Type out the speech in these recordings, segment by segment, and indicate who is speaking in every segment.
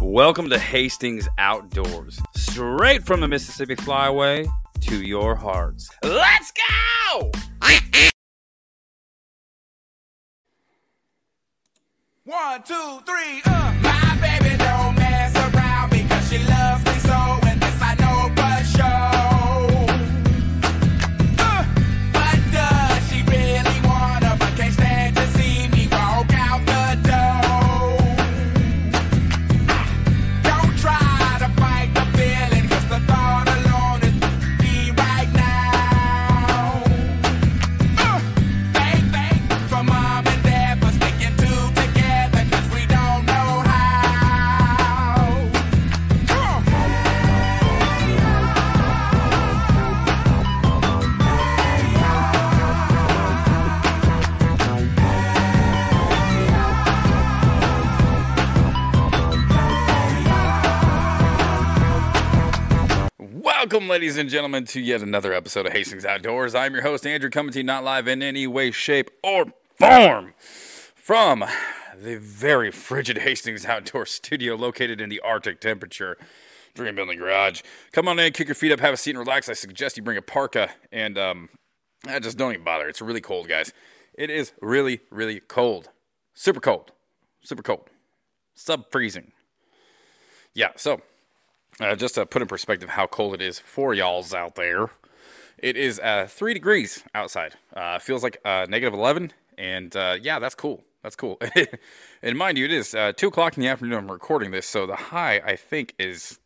Speaker 1: Welcome to Hastings Outdoors, straight from the Mississippi Flyway to your hearts. Let's go!
Speaker 2: One, two, three, uh.
Speaker 1: Welcome, ladies and gentlemen, to yet another episode of Hastings Outdoors. I'm your host, Andrew, coming to you not live in any way, shape, or form from the very frigid Hastings Outdoor studio located in the Arctic temperature. Dream Building Garage. Come on in, kick your feet up, have a seat, and relax. I suggest you bring a parka and um, I just don't even bother. It's really cold, guys. It is really, really cold. Super cold. Super cold. Sub freezing. Yeah, so uh, just to put in perspective how cold it is for y'all's out there, it is uh, three degrees outside. Uh, feels like uh, negative 11, and uh, yeah, that's cool. That's cool. and mind you, it is uh, 2 o'clock in the afternoon. I'm recording this, so the high, I think, is.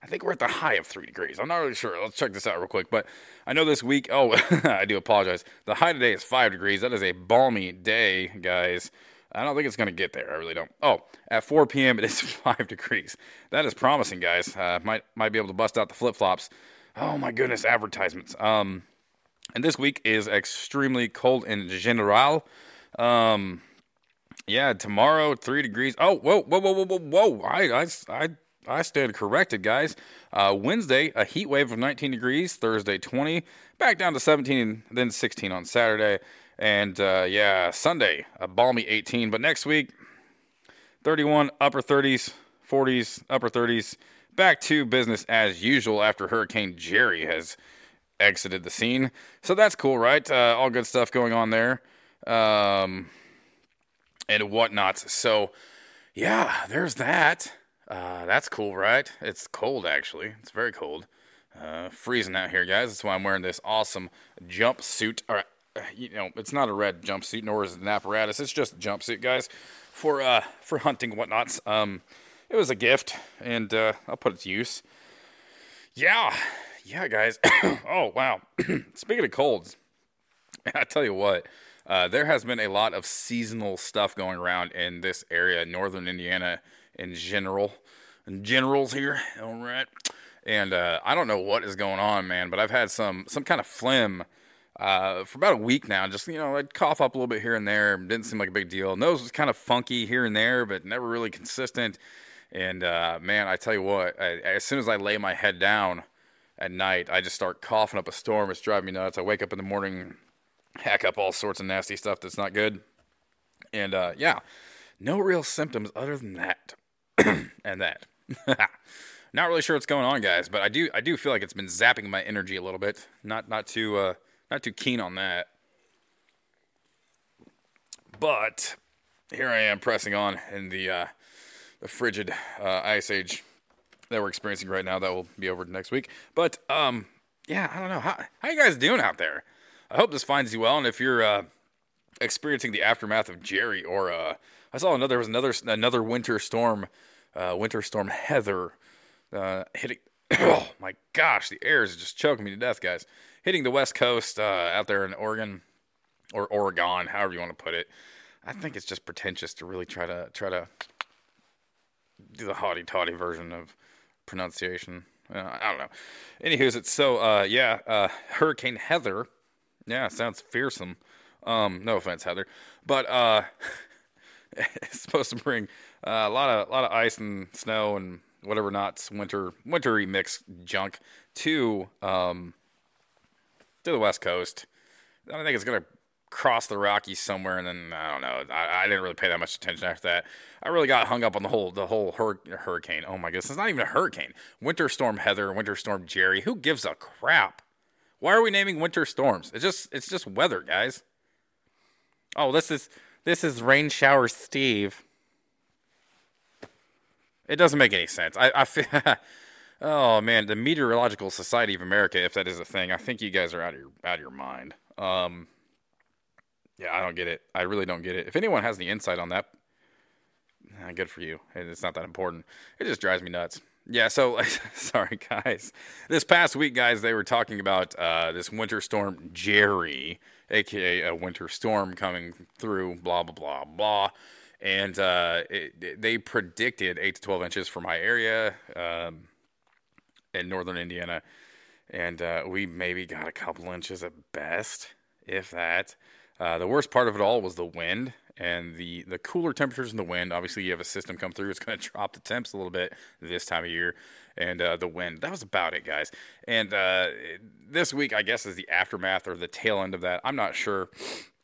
Speaker 1: I think we're at the high of three degrees. I'm not really sure. Let's check this out real quick. But I know this week. Oh, I do apologize. The high today is five degrees. That is a balmy day, guys. I don't think it's going to get there. I really don't. Oh, at 4 p.m. it is five degrees. That is promising, guys. Uh, might might be able to bust out the flip flops. Oh my goodness, advertisements. Um, and this week is extremely cold in general. Um, yeah, tomorrow three degrees. Oh, whoa, whoa, whoa, whoa, whoa, whoa! I, I, I, I stand corrected, guys. Uh, Wednesday a heat wave of 19 degrees. Thursday 20, back down to 17, then 16 on Saturday, and uh, yeah, Sunday a balmy 18. But next week 31, upper 30s, 40s, upper 30s. Back to business as usual after Hurricane Gerri has exited the scene. So that's cool, right? Uh, all good stuff going on there. Um, and whatnot. So, yeah, there's that. Uh, that's cool, right? It's cold, actually. It's very cold. Uh, freezing out here, guys. That's why I'm wearing this awesome jumpsuit. Or, uh, you know, it's not a red jumpsuit, nor is it an apparatus. It's just a jumpsuit, guys, for uh, for hunting whatnots. Um, it was a gift, and uh, I'll put it to use. Yeah, yeah, guys. oh wow. Speaking of colds, I tell you what, uh, there has been a lot of seasonal stuff going around in this area, northern Indiana in general. In generals here, all right. And uh, I don't know what is going on, man, but I've had some some kind of phlegm uh, for about a week now. Just you know, I'd cough up a little bit here and there. Didn't seem like a big deal. Nose was kind of funky here and there, but never really consistent. And uh, man, I tell you what, I, as soon as I lay my head down at night, I just start coughing up a storm. It's driving me nuts. I wake up in the morning, hack up all sorts of nasty stuff that's not good. And uh, yeah, no real symptoms other than that and that. not really sure what's going on, guys, but I do I do feel like it's been zapping my energy a little bit. Not not too uh, not too keen on that. But here I am pressing on in the uh, the frigid uh, ice age that we're experiencing right now. That will be over next week. But um, yeah, I don't know how how you guys doing out there. I hope this finds you well, and if you're uh, experiencing the aftermath of Gerri, or uh, I saw another there was another another winter storm, uh, winter storm Heather, uh, hitting. Oh my gosh, the air is just choking me to death, guys. Hitting the west coast uh, out there in Oregon or Oregon, however you want to put it. I think it's just pretentious to really try to try to do the haughty toddy version of pronunciation. Uh, I don't know. Anywho's, it's so uh, yeah. Uh, Hurricane Heather. Yeah, sounds fearsome. Um, no offense, Heather, but uh, it's supposed to bring uh, a lot of a lot of ice and snow and whatever not winter wintry mixed junk to um to the west coast. I think it's gonna cross the Rockies somewhere, and then I don't know. I, I didn't really pay that much attention after that. I really got hung up on the whole the whole hur- hurricane. Oh my goodness, it's not even a hurricane. Winter Storm Heather, Winter Storm Gerri. Who gives a crap? Why are we naming winter storms? It's just it's just weather, guys. Oh, this is this is rain shower Steve. It doesn't make any sense. I, I feel, oh man, the Meteorological Society of America, if that is a thing, I think you guys are out of your out of your mind. Um, yeah, I don't get it. I really don't get it. If anyone has any insight on that, good for you. It's not that important. It just drives me nuts. Yeah, so sorry guys. This past week, guys, they were talking about uh, this winter storm Gerri, aka a winter storm coming through. Blah blah blah blah, and uh, it, it- they predicted eight to twelve inches for my area um, in northern Indiana, and uh, we maybe got a couple inches at best, if that. Uh, the worst part of it all was the wind and the the cooler temperatures in the wind. Obviously, you have a system come through; it's going to drop the temps a little bit this time of year, and uh, the wind. That was about it, guys. And uh, this week, I guess, is the aftermath or the tail end of that. I'm not sure.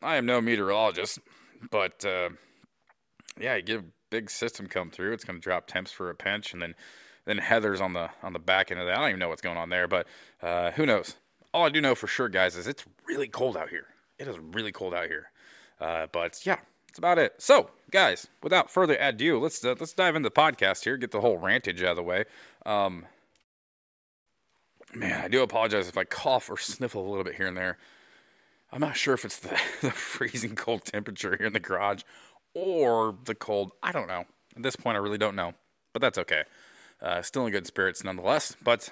Speaker 1: I am no meteorologist, but uh, yeah, you get a big system come through. It's going to drop temps for a pinch, and then then Heather's on the on the back end of that. I don't even know what's going on there, but uh, who knows? All I do know for sure, guys, is it's really cold out here. It is really cold out here. Uh, but yeah, that's about it. So, guys, without further ado, let's uh, let's dive into the podcast here. Get the whole rantage out of the way. Um, man, I do apologize if I cough or sniffle a little bit here and there. I'm not sure if it's the, the freezing cold temperature here in the garage or the cold. I don't know. At this point, I really don't know. But that's okay. Uh, still in good spirits nonetheless. But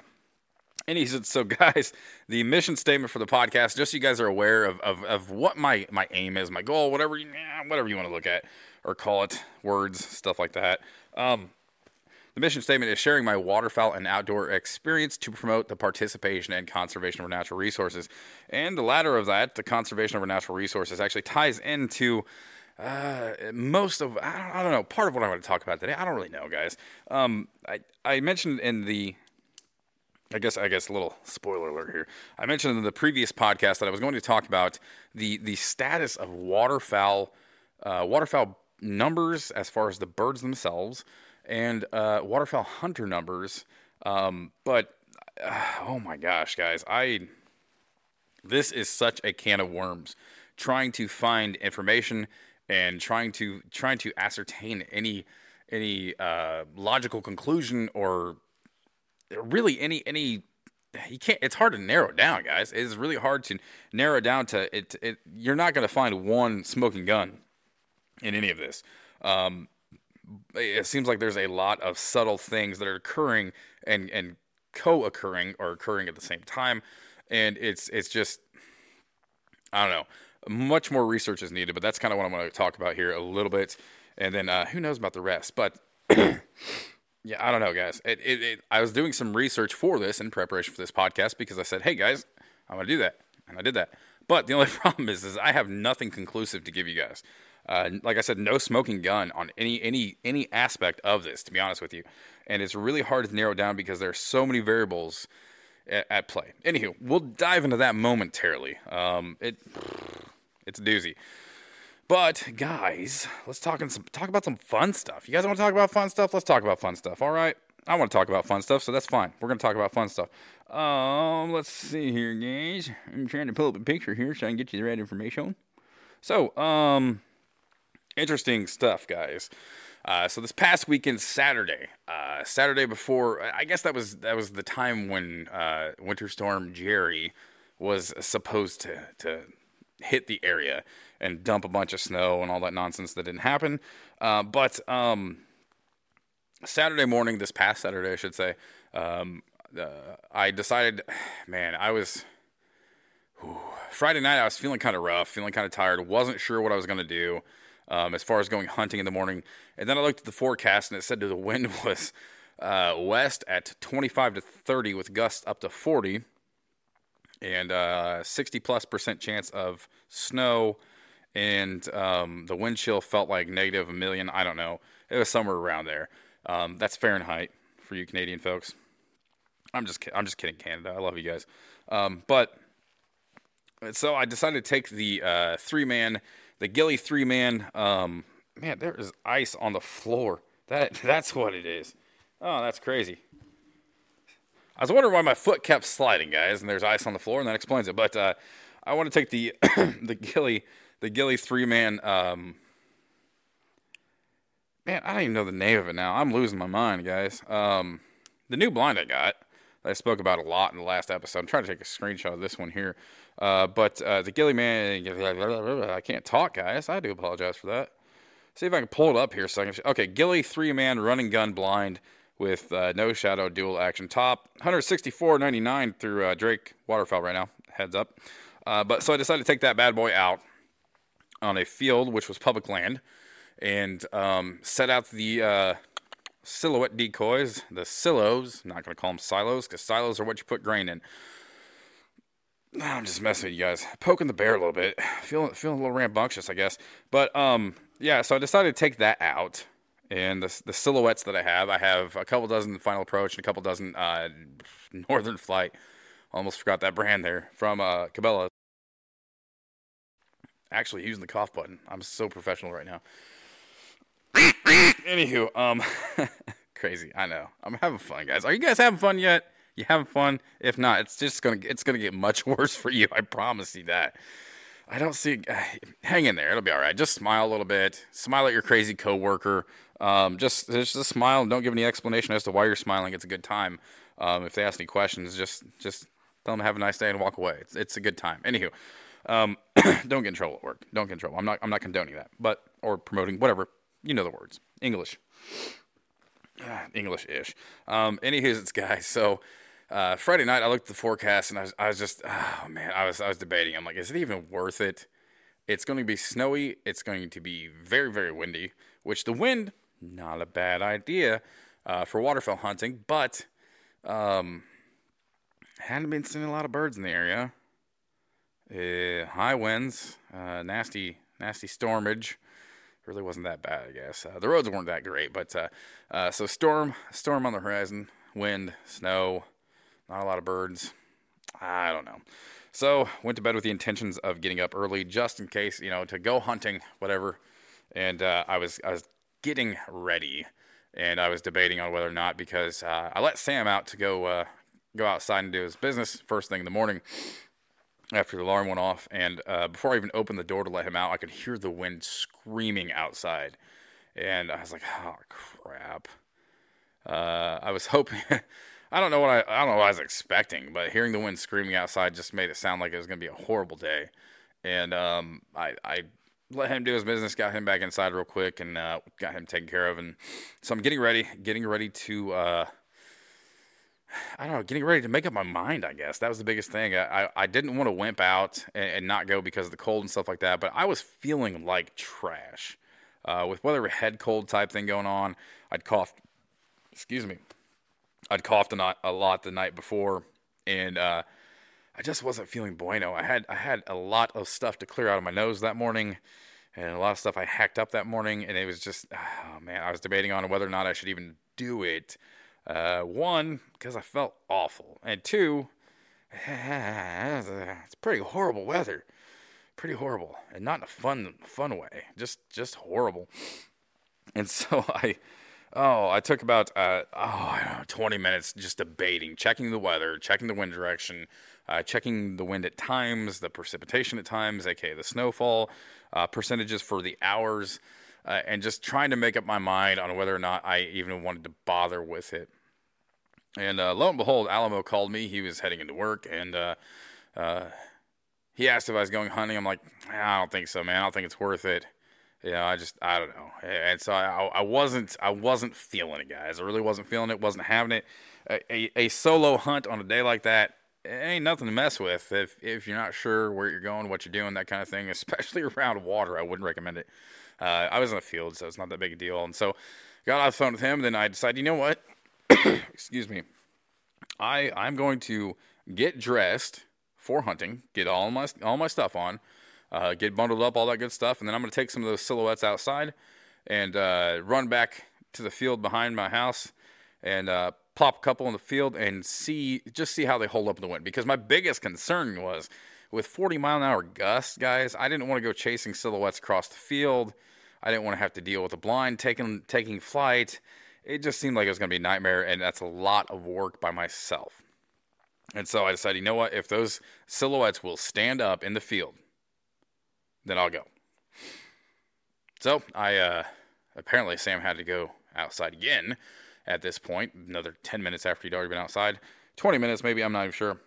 Speaker 1: any so guys, the mission statement for the podcast, just so you guys are aware of, of, of what my, my aim is, my goal, whatever you, whatever you want to look at or call it, words, stuff like that. Um, the mission statement is sharing my waterfowl and outdoor experience to promote the participation and conservation of our natural resources. And the latter of that, the conservation of our natural resources, actually ties into uh, most of I don't, I don't know part of what I want to talk about today. I don't really know, guys. Um, I I mentioned in the I guess I guess a little spoiler alert here. I mentioned in the previous podcast that I was going to talk about the the status of waterfowl uh, waterfowl numbers as far as the birds themselves and uh, waterfowl hunter numbers. Um, but uh, oh my gosh, guys, I this is such a can of worms trying to find information and trying to trying to ascertain any any uh, logical conclusion or really any any you can't it's hard to narrow down guys. It's really hard to narrow down to it, it you're not going to find one smoking gun in any of this. Um, it seems like there's a lot of subtle things that are occurring and and co-occurring or occurring at the same time. And it's it's just I don't know. Much more research is needed, but that's kind of what I'm going to talk about here a little bit, and then uh, who knows about the rest. But yeah, I don't know, guys. It, it, it, I was doing some research for this in preparation for this podcast because I said, "Hey, guys, I'm going to do that," and I did that. But the only problem is, is I have nothing conclusive to give you guys. Uh, like I said, no smoking gun on any any any aspect of this. To be honest with you, and it's really hard to narrow down because there are so many variables at, at play. Anywho, we'll dive into that momentarily. Um, it it's a doozy. But guys, let's talk some talk about some fun stuff. You guys want to talk about fun stuff? Let's talk about fun stuff. All right. I want to talk about fun stuff, so that's fine. We're gonna talk about fun stuff. Um, let's see here, guys. I'm trying to pull up a picture here so I can get you the right information. So, um, interesting stuff, guys. Uh, so this past weekend, Saturday, uh, Saturday before, I guess that was that was the time when uh, Winter Storm Gerri was supposed to to hit the area and dump a bunch of snow and all that nonsense that didn't happen. Uh, but um, Saturday morning, this past Saturday, I should say, um, uh, I decided, man, I was Friday night, I was feeling kind of rough, feeling kind of tired, wasn't sure what I was going to do um, as far as going hunting in the morning. And then I looked at the forecast and it said the wind was uh, west at 25 to 30 with gusts up to 40 and uh, 60 plus percent chance of snow. And um, the wind chill felt like negative a million. I don't know. It was somewhere around there. Um, that's Fahrenheit for you Canadian folks. I'm just I'm just kidding, Canada. I love you guys. Um, but so I decided to take the uh, three man, the Ghillie three man. Um, man, there is ice on the floor. That that's what it is. Oh, that's crazy. I was wondering why my foot kept sliding, guys, and there's ice on the floor, and that explains it. But uh, I want to take the the Ghillie the Ghillie three man. Um, man, I don't even know the name of it now. I'm losing my mind, guys. Um, the new blind I got that I spoke about a lot in the last episode. I'm trying to take a screenshot of this one here. Uh, but uh, the Ghillie man, I can't talk, guys. I do apologize for that. See if I can pull it up here. So I can, okay, Ghillie three man running gun blind with uh, no shadow dual action top 164.99 through uh, Drake Waterfowl right now. Heads up. Uh, but so I decided to take that bad boy out on a field which was public land and um, set out the uh, silhouette decoys, the silos. Not going to call them silos because silos are what you put grain in. I'm just messing with you guys, poking the bear a little bit, feeling feeling a little rambunctious, I guess. But um, yeah, so I decided to take that out, and the the silhouettes that I have, I have a couple dozen Final Approach and a couple dozen uh, Northern Flight. Almost forgot that brand there from uh, Cabela. Actually, using the cough button. I'm so professional right now. Anywho, um, crazy. I know. I'm having fun, guys. Are you guys having fun yet? You having fun? If not, it's just gonna it's gonna get much worse for you. I promise you that. I don't see. Uh, hang in there. It'll be all right. Just smile a little bit. Smile at your crazy coworker. Um, just just a smile. Don't give any explanation as to why you're smiling. It's a good time. Um, if they ask any questions, just just tell them have a nice day and walk away. It's it's a good time. Anywho, um, don't get in trouble at work. Don't get in trouble. I'm not I'm not condoning that, but or promoting whatever. You know the words. English. Ah, English-ish. Um, anyways, it's guys. So uh, Friday night, I looked at the forecast and I was, I was just, oh man, I was, I was debating. I'm like, is it even worth it? It's going to be snowy. It's going to be very, very windy. Which the wind, not a bad idea uh, for waterfowl hunting, but um, hadn't been seeing a lot of birds in the area. Uh, high winds, uh, nasty, nasty stormage really wasn't that bad, I guess. Uh, the roads weren't that great, but uh, uh, so storm, storm on the horizon, wind, snow, not a lot of birds. I don't know. So went to bed with the intentions of getting up early, just in case, you know, to go hunting, whatever. And uh, I was I was getting ready, and I was debating on whether or not because uh, I let Sam out to go uh, go outside and do his business first thing in the morning after the alarm went off. And uh, before I even opened the door to let him out, I could hear the wind screaming outside. And I was like, oh, crap. Uh, I was hoping. I don't know what I, I don't know what I was expecting, but hearing the wind screaming outside just made it sound like it was going to be a horrible day. And um, I, I let him do his business, got him back inside real quick, and uh, got him taken care of. And so I'm getting ready, getting ready to uh, I don't know, getting ready to make up my mind, I guess. That was the biggest thing. I, I, I didn't want to wimp out and, and, not go because of the cold and stuff like that, but I was feeling like trash. Uh, with whether a head cold type thing going on, I'd coughed, excuse me, I'd coughed a, not, a lot the night before, and uh, I just wasn't feeling bueno. I had I had a lot of stuff to clear out of my nose that morning, and a lot of stuff I hacked up that morning, and it was just, oh man, I was debating on whether or not I should even do it. Uh, one, because I felt awful, and two, it's pretty horrible weather, pretty horrible, and not in a fun fun way, just just horrible. And so I, oh, I took about uh, oh know, 20 minutes just debating, checking the weather, checking the wind direction, uh, checking the wind at times, the precipitation at times, aka the snowfall uh, percentages for the hours uh, and just trying to make up my mind on whether or not I even wanted to bother with it. And uh, lo and behold, Alamo called me. He was heading into work, and uh, he asked if I was going hunting. I'm like, I don't think so, man. I don't think it's worth it. You know, I just, I don't know. And so I, I wasn't, I wasn't feeling it, guys. I really wasn't feeling it. wasn't having it. A, a, a solo hunt on a day like that ain't nothing to mess with if if you're not sure where you're going, what you're doing, that kind of thing. Especially around water, I wouldn't recommend it. Uh, I was in the field, so it's not that big a deal. And so got off the phone with him. Then I decided, you know what? Excuse me. I I'm going to get dressed for hunting, get all my all my stuff on, uh, get bundled up, all that good stuff, and then I'm going to take some of those silhouettes outside and uh, run back to the field behind my house and uh, plop a couple in the field and see just see how they hold up in the wind. Because my biggest concern was with 40 mile an hour gusts, guys, I didn't want to go chasing silhouettes across the field. I didn't want to have to deal with the blind taking taking flight. It just seemed like it was going to be a nightmare, and that's a lot of work by myself. And so I decided, you know what? If those silhouettes will stand up in the field, then I'll go. So I uh, apparently Sam had to go outside again at this point, another 10 minutes after he'd already been outside, 20 minutes maybe, I'm not even sure.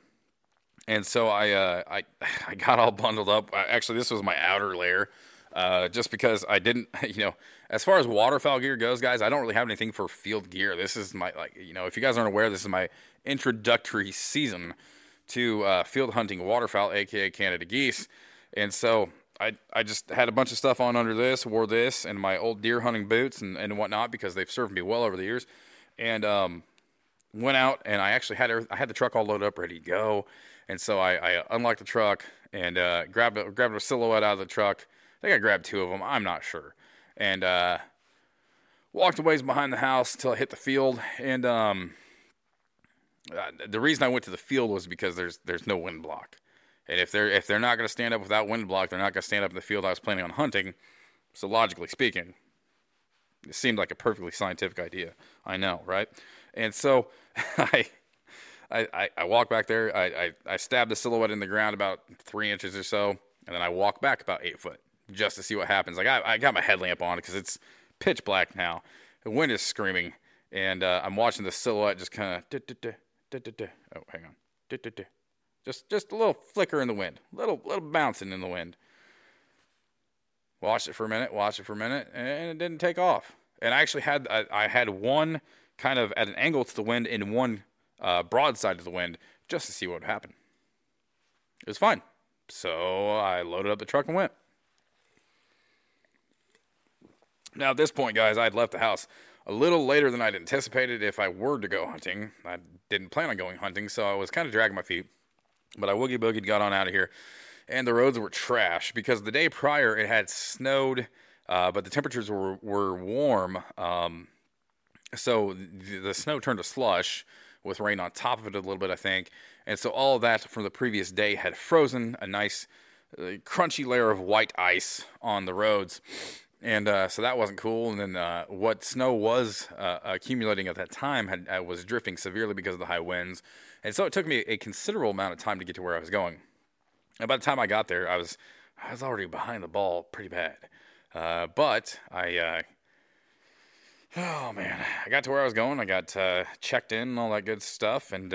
Speaker 1: And so I uh, I I got all bundled up. Actually, this was my outer layer, uh, just because I didn't, you know, as far as waterfowl gear goes, guys, I don't really have anything for field gear. This is my like, you know, if you guys aren't aware, this is my introductory season to uh, field hunting waterfowl, aka Canada geese, and so I I just had a bunch of stuff on under this, wore this, and my old deer hunting boots and and whatnot because they've served me well over the years, and um went out and I actually had I had the truck all loaded up, ready to go, and so I, I unlocked the truck and uh, grabbed a, grabbed a silhouette out of the truck. I think I grabbed two of them. I'm not sure, and uh, walked a ways behind the house until I hit the field. And um, uh, the reason I went to the field was because there's there's no wind block, and if they're if they're not going to stand up without wind block, they're not going to stand up in the field I was planning on hunting. So logically speaking, it seemed like a perfectly scientific idea. I know, right? And so I, I, I, walk back there. I, I, I stab the silhouette in the ground about three inches or so, and then I walk back about eight foot just to see what happens. Like I, I got my headlamp on because it's pitch black now. The wind is screaming, and uh, I'm watching the silhouette just kind of. Oh, hang on. Just just a little flicker in the wind, little little bouncing in the wind. Watched it for a minute, watched it for a minute, and it didn't take off. And I actually had I, I had one kind of at an angle to the wind and one uh, broadside to the wind just to see what would happen. It was fine. So I loaded up the truck and went. Now, at this point, guys, I'd left the house a little later than I'd anticipated if I were to go hunting. I didn't plan on going hunting, so I was kind of dragging my feet. But I woogie boogied, got on out of here, and the roads were trash because the day prior it had snowed, uh, but the temperatures were, were warm. Um, so the, the snow turned to slush with rain on top of it a little bit, I think. And so all that from the previous day had frozen, a nice uh, crunchy layer of white ice on the roads. And uh, so that wasn't cool. And then uh, what snow was uh, accumulating at that time had uh, was drifting severely because of the high winds. And so it took me a considerable amount of time to get to where I was going. And by the time I got there, I was I was already behind the ball pretty bad. Uh, but I uh, Oh man, I got to where I was going. I got checked in and all that good stuff, and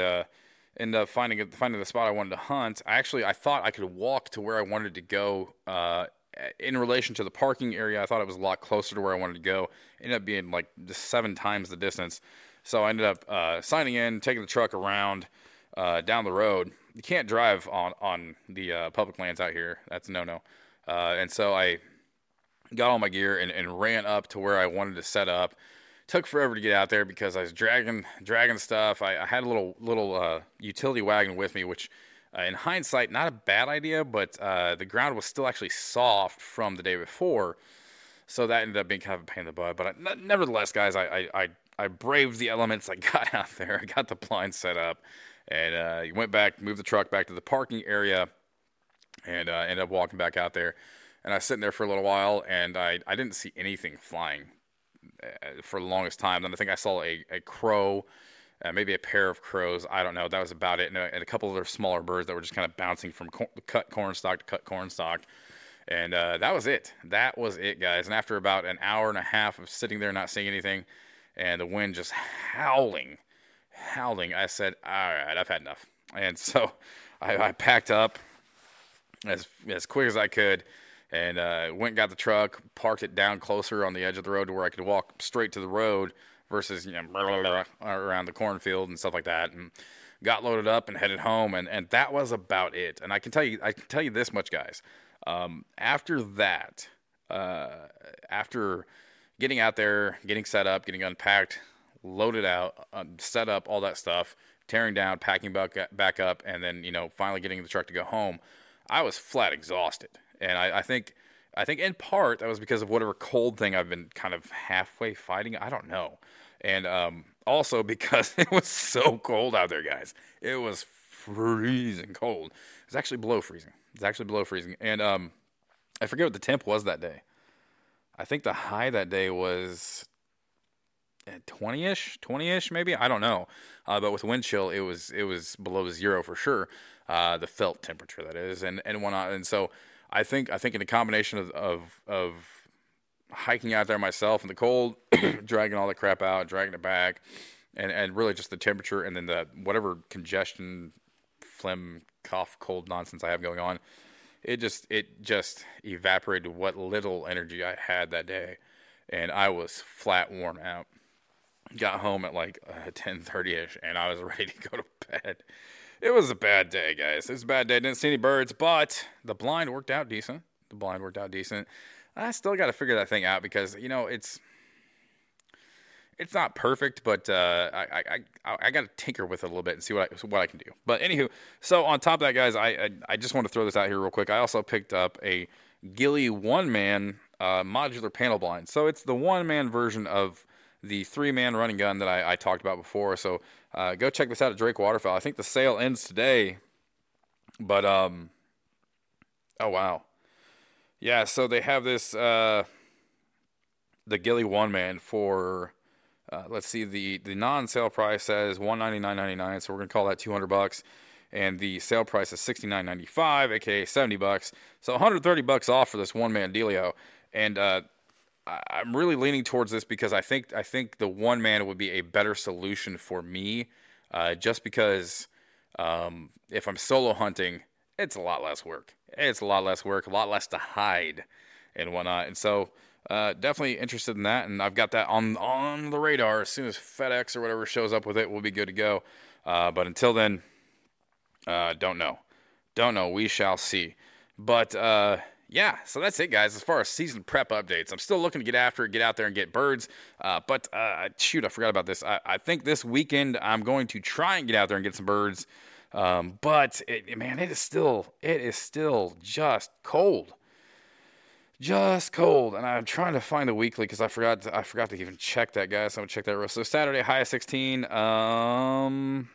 Speaker 1: ended up finding finding the spot I wanted to hunt. I actually I thought I could walk to where I wanted to go. Uh, in relation to the parking area, I thought it was a lot closer to where I wanted to go. ended up being like seven times the distance. So I ended up uh, signing in, taking the truck around uh, down the road. You can't drive on on the uh, public lands out here. That's no no. and so I got all my gear and, and ran up to where I wanted to set up. Took forever to get out there because I was dragging dragging stuff. I, I had a little little uh, utility wagon with me, which uh, in hindsight not a bad idea, but uh, the ground was still actually soft from the day before, so that ended up being kind of a pain in the butt. But I, nevertheless, guys, I, I, I I braved the elements. I got out there. I got the blind set up, and uh, went back, moved the truck back to the parking area, and uh, ended up walking back out there and I was sitting there for a little while, and I, I didn't see anything flying uh, for the longest time. Then I think I saw a, a crow, uh, maybe a pair of crows. I don't know. That was about it, and a, and a couple of smaller birds that were just kind of bouncing from co- cut corn stalk to cut corn stalk. And uh, that was it. That was it, guys. And after about an hour and a half of sitting there not seeing anything, and the wind just howling, howling, I said, "All right, I've had enough." And so I, I packed up as as quick as I could and uh, went and got the truck, parked it down closer on the edge of the road to where I could walk straight to the road versus you know blah, blah, blah, around the cornfield and stuff like that. And got loaded up and headed home, and, and that was about it. And I can tell you, I can tell you this much, guys. Um, after that, uh, after getting out there, getting set up, getting unpacked, loaded out, um, set up, all that stuff, tearing down, packing back back up, and then you know finally getting the truck to go home, I was flat exhausted and I, I, think I think in part that was because of whatever cold thing I've been kind of halfway fighting. I don't know, and um, also because it was so cold out there, guys. It was freezing cold. It's actually below freezing. It's actually below freezing, and um, I forget what the temp was that day. I think the high that day was twenty ish, twenty ish, maybe. I don't know. Uh, but with wind chill, it was it was below zero for sure. Uh, the felt temperature that is, and and whatnot. And so I think I think in a combination of of, of hiking out there myself in the cold, dragging all the crap out, dragging it back, and and really just the temperature and then the whatever congestion, phlegm, cough, cold nonsense I have going on. It just it just evaporated what little energy I had that day, and I was flat worn out. Got home at like uh, 10.30ish and i was ready to go to bed. It was a bad day guys. It was a bad day. Didn't see any birds but the blind worked out decent. The blind worked out decent i still got to figure that thing out because you know it's it's not perfect but uh, i i i, got to tinker with it a little bit and see what I, what I can do but anywho so on top of that guys i i, I just want to throw this out here real quick i also picked up a Ghillie one man uh, modular panel blind so it's the one man version of the three man running gun that I, I, talked about before. So uh, go check this out at Drake Waterfowl. I think the sale ends today, but um, oh wow, yeah. So they have this uh, the Ghillie one man for uh, let's see the the non sale price says one ninety nine ninety nine. So we're gonna call that two hundred bucks. And the sale price is sixty nine ninety five, aka seventy bucks. So one hundred thirty bucks off for this one man dealio. And uh, I'm really leaning towards this because I think I think the one man would be a better solution for me, uh, just because um, if I'm solo hunting, it's a lot less work. It's a lot less work, a lot less to hide, and whatnot. And so, uh, definitely interested in that. And I've got that on on the radar. As soon as FedEx or whatever shows up with it, we'll be good to go. Uh, but until then, uh, don't know, don't know. We shall see. But uh, yeah, so that's it, guys. As far as season prep updates, I'm still looking to get after it, get out there and get birds. Uh, but uh, shoot, I forgot about this. I, I, think this weekend I'm going to try and get out there and get some birds. Um, but it, man, it is still it is still just cold, just cold. And I'm trying to find the weekly because I forgot to, I forgot to even check that, guy. So I'm gonna check that. Real. So Saturday high of 16. Um,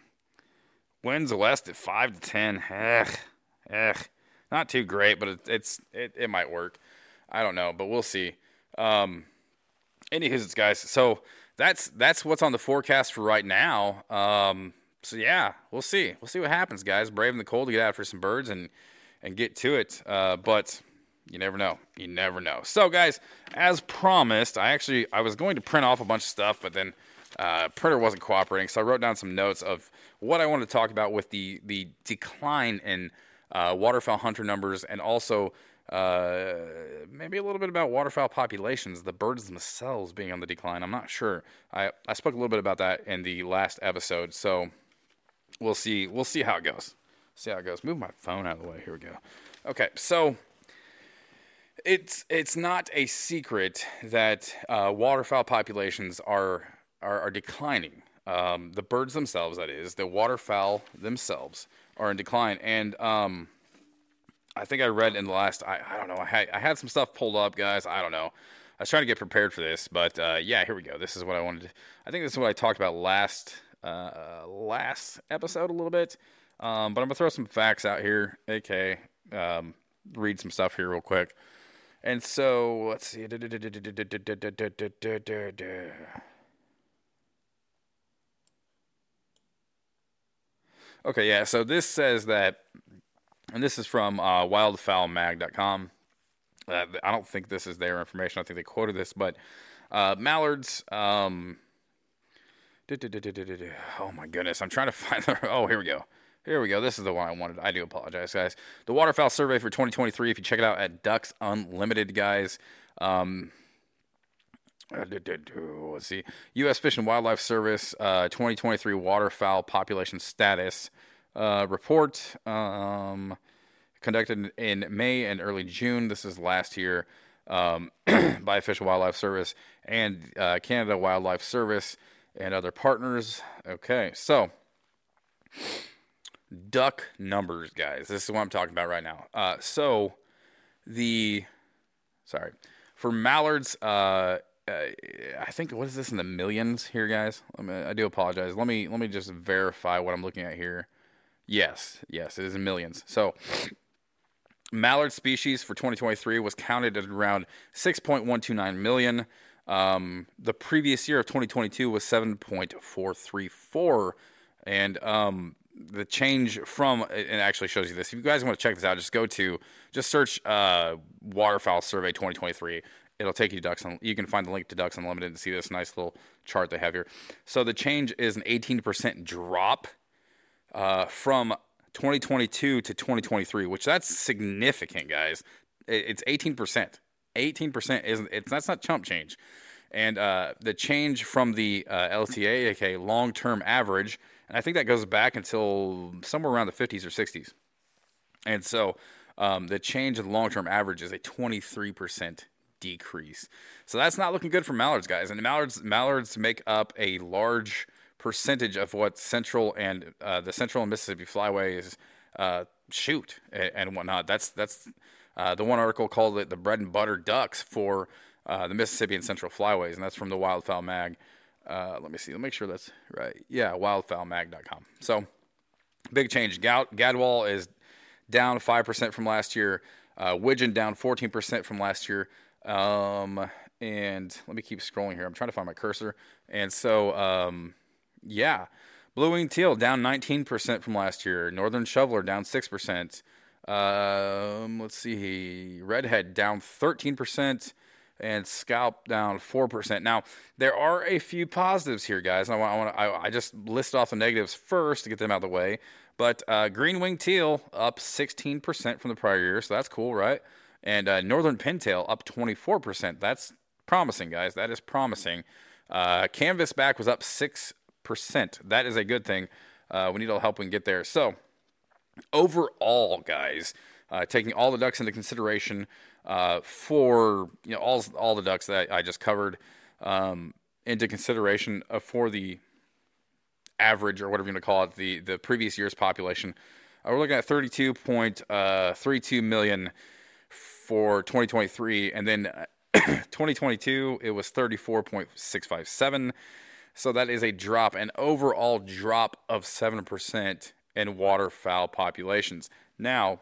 Speaker 1: winds west at five to ten. Ugh, ugh not too great, but it, it's it, it might work. I don't know, but we'll see. Um, anywho's, guys, so that's that's what's on the forecast for right now. Um, so yeah, we'll see. We'll see what happens, guys. Braving the cold to get out for some birds and and get to it. Uh, but you never know. You never know. So, guys, as promised, I actually I was going to print off a bunch of stuff, but then uh, printer wasn't cooperating. So I wrote down some notes of what I wanted to talk about with the the decline in uh, waterfowl hunter numbers, and also uh, maybe a little bit about waterfowl populations, the birds themselves being on the decline. I'm not sure. I, I spoke a little bit about that in the last episode, so we'll see. We'll see how it goes. See how it goes. Move my phone out of the way. Here we go. Okay, so it's it's not a secret that uh, waterfowl populations are are, are declining. Um, the birds themselves, that is, the waterfowl themselves, are in decline. And um, I think I read in the last, I, I don't know, I had, I had some stuff pulled up, guys. I don't know. I was trying to get prepared for this, but uh, yeah, here we go. This is what I wanted. To, I think this is what I talked about last uh, last episode a little bit. Um, but I'm gonna throw some facts out here, aka um, read some stuff here real quick. And so let's see. Okay, yeah. So this says that, and this is from uh, wildfowlmag.com. Uh, I don't think this is their information. I think they quoted this, but uh, mallards. Um, oh my goodness, I'm trying to find. The, oh, here we go. Here we go. This is the one I wanted. I do apologize, guys. The waterfowl survey for 2023. If you check it out at Ducks Unlimited, guys. Um, let's see. U.S. Fish and Wildlife Service uh, 2023 waterfowl population status uh, report um, conducted in May and early June. This is last year um, by Fish and Wildlife Service and uh, Canada Wildlife Service and other partners. Okay, so duck numbers, guys. This is what I'm talking about right now. Uh, so the sorry for mallards. Uh, uh, I think what is this in the millions here, guys? Me, I do apologize. Let me let me just verify what I'm looking at here. Yes, yes, it is in millions. So, mallard species for 2023 was counted at around 6.129 million. Um, the previous year of 2022 was 7.434, and um, the change from it actually shows you this. If you guys want to check this out, just go to just search uh, waterfowl survey 2023. It'll take you to Ducks. Un- you can find the link to Ducks Unlimited to see this nice little chart they have here. So the change is an 18% drop uh, from 2022 to 2023, which that's significant, guys. It's 18%. 18% isn't it's that's not chump change. And uh, the change from the uh, LTA, aka long-term average, and I think that goes back until somewhere around the 50s or 60s. And so um, the change in the long term average is a 23% decrease. So that's not looking good for mallards, guys. And mallards mallards make up a large percentage of what central and uh, the central and Mississippi flyways uh, shoot and, and whatnot. That's that's uh, the one article called it the bread and butter ducks for uh, the Mississippi and Central flyways, and that's from the Wildfowl Mag. Uh, let me see. Let me make sure that's right. Yeah, wildfowlmag.com. So big change. Gad- Gadwall is down 5% from last year. Uh, Widgeon down 14% from last year. Um, and let me keep scrolling here. I'm trying to find my cursor. And so, um, yeah, Blue Wing Teal down 19% from last year. Northern Shoveler down 6%. Um, let's see. Redhead down 13% and scaup down 4%. Now, there are a few positives here, guys. I want, I, want I, I just list off the negatives first to get them out of the way. But uh, green wing teal up 16% from the prior year, so that's cool, right? And uh, northern pintail up 24%. That's promising, guys. That is promising. Uh, canvasback was up 6%. That is a good thing. Uh, we need all help we can get there. So, overall, guys, uh, taking all the ducks into consideration uh, for you know all all the ducks that I just covered um, into consideration uh, for the average or whatever you want to call it, the the previous year's population. Uh, we're looking at 32.32 million for 2023, and then uh, 2022 it was 34.657. So that is a drop, an overall drop of seven percent in waterfowl populations. Now,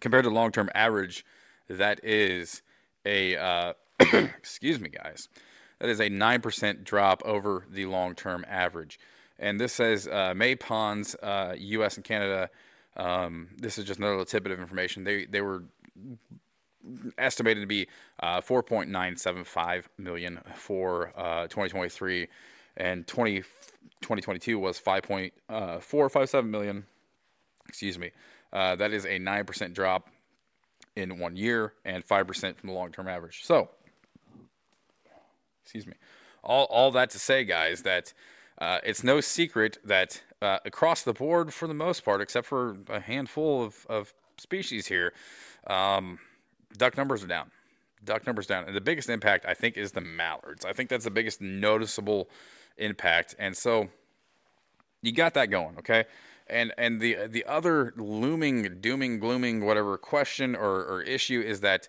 Speaker 1: compared to long-term average, that is a uh, excuse me, guys. That is a nine percent drop over the long-term average. And this says uh, May ponds, uh, U.S. and Canada. Um, this is just another little tidbit of information. They they were estimated to be uh, 4.975 million for uh, 2023, and 20, 2022 was 5.457 million. Excuse me. Uh, that is a 9% drop in one year and 5% from the long term average. So, excuse me. All, all that to say, guys, that uh, it's no secret that uh, across the board, for the most part, except for a handful of, of species here, um, duck numbers are down. Duck numbers down. And the biggest impact, I think, is the mallards. I think that's the biggest noticeable impact. And so you got that going, okay? And and the the other looming, dooming, glooming, whatever question or, or issue is that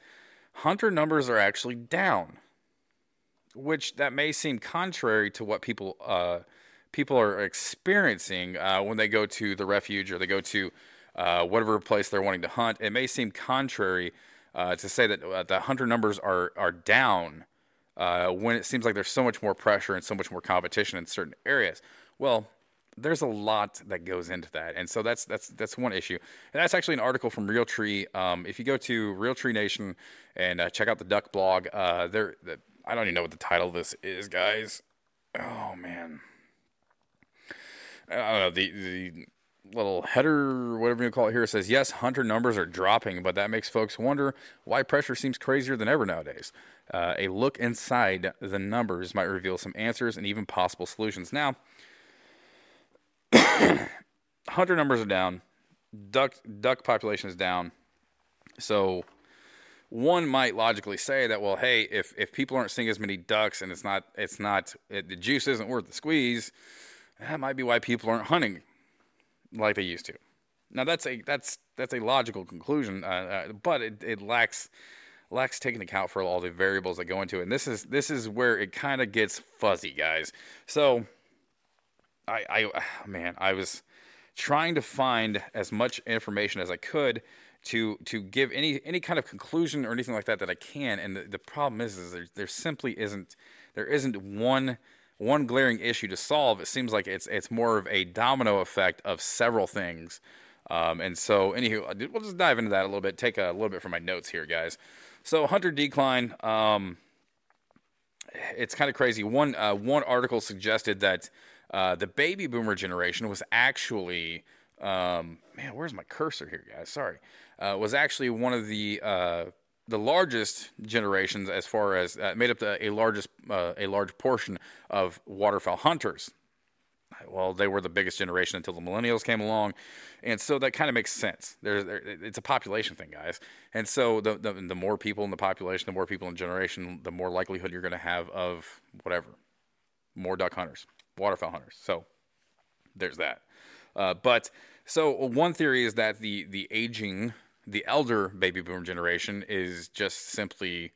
Speaker 1: hunter numbers are actually down, which that may seem contrary to what people uh, people are experiencing uh, when they go to the refuge or they go to uh, whatever place they're wanting to hunt. It may seem contrary uh, to say that uh, the hunter numbers are are down uh, when it seems like there's so much more pressure and so much more competition in certain areas. Well, there's a lot that goes into that, and so that's that's that's one issue. And that's actually an article from Realtree. Um, if you go to Realtree Nation and uh, check out the Duck blog, uh, there. The, I don't even know what the title of this is, guys. Oh man, I don't know the the little header, whatever you call it here, says yes, hunter numbers are dropping, but that makes folks wonder why pressure seems crazier than ever nowadays. Uh, a look inside the numbers might reveal some answers and even possible solutions. Now, hunter numbers are down, duck duck population is down, so one might logically say that well, hey, if if people aren't seeing as many ducks and it's not it's not it, the juice isn't worth the squeeze, that might be why people aren't hunting like they used to. Now that's a that's that's a logical conclusion, uh, uh, but it, it lacks lacks taking account for all the variables that go into it. And this is this is where it kind of gets fuzzy, guys. So I I man, I was trying to find as much information as I could to to give any any kind of conclusion or anything like that that I can. And the, the problem is, is there, there simply isn't there isn't one one glaring issue to solve. It seems like it's it's more of a domino effect of several things. Um, and so, anywho, we'll just dive into that a little bit. Take a little bit from my notes here, guys. So, hunter decline. Um, it's kind of crazy. One uh, one article suggested that uh, the baby boomer generation was actually um, man, where's my cursor here, guys? Sorry, uh, was actually one of the uh, the largest generations as far as uh, made up the, a largest uh, a large portion of waterfowl hunters. Well, they were the biggest generation until the millennials came along, and so that kind of makes sense. There, it's a population thing, guys, and so the, the the more people in the population, the more people in generation, the more likelihood you're going to have of whatever, more duck hunters, waterfowl hunters. So there's that. Uh, but so one theory is that the the aging, the elder baby boomer generation is just simply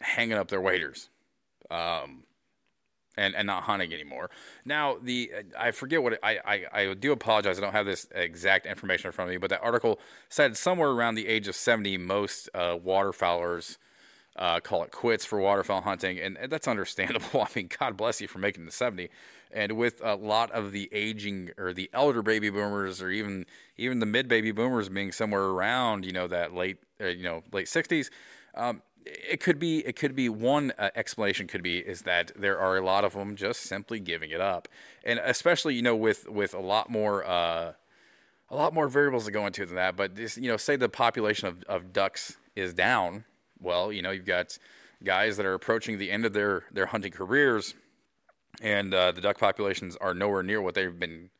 Speaker 1: hanging up their waders, um, and and not hunting anymore. Now the I forget what I, I I do apologize. I don't have this exact information in front of me, but that article said somewhere around the age of seventy, most uh, waterfowlers. Uh, call it quits for waterfowl hunting, and, that's understandable. I mean, God bless you for making the 70 and with a lot of the aging or the elder baby boomers or even even the mid baby boomers being somewhere around you know that late uh, you know late 60s um, it could be it could be one uh, explanation could be is that there are a lot of them just simply giving it up. And especially you know with with a lot more uh, a lot more variables to go into than that but this you know say the population of, of ducks is down well you know you've got guys that are approaching the end of their their hunting careers and uh, the duck populations are nowhere near what they've been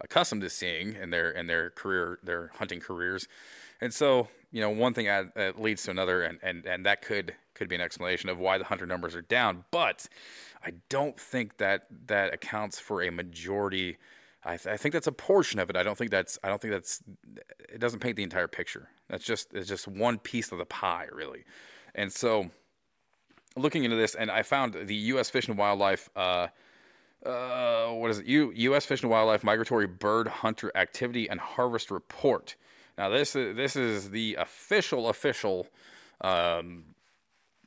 Speaker 1: accustomed to seeing in their in their career their hunting careers. And so you know one thing uh, leads to another and, and and that could could be an explanation of why the hunter numbers are down but i don't think that that accounts for a majority I, th- I think that's a portion of it i don't think that's i don't think that's it doesn't paint the entire picture that's just it's just one piece of the pie really and so looking into this and i found the u.s fish and wildlife uh, uh, what is it? U, U.S. Fish and Wildlife Migratory Bird Hunter Activity and Harvest Report. Now, this is this is the official official um,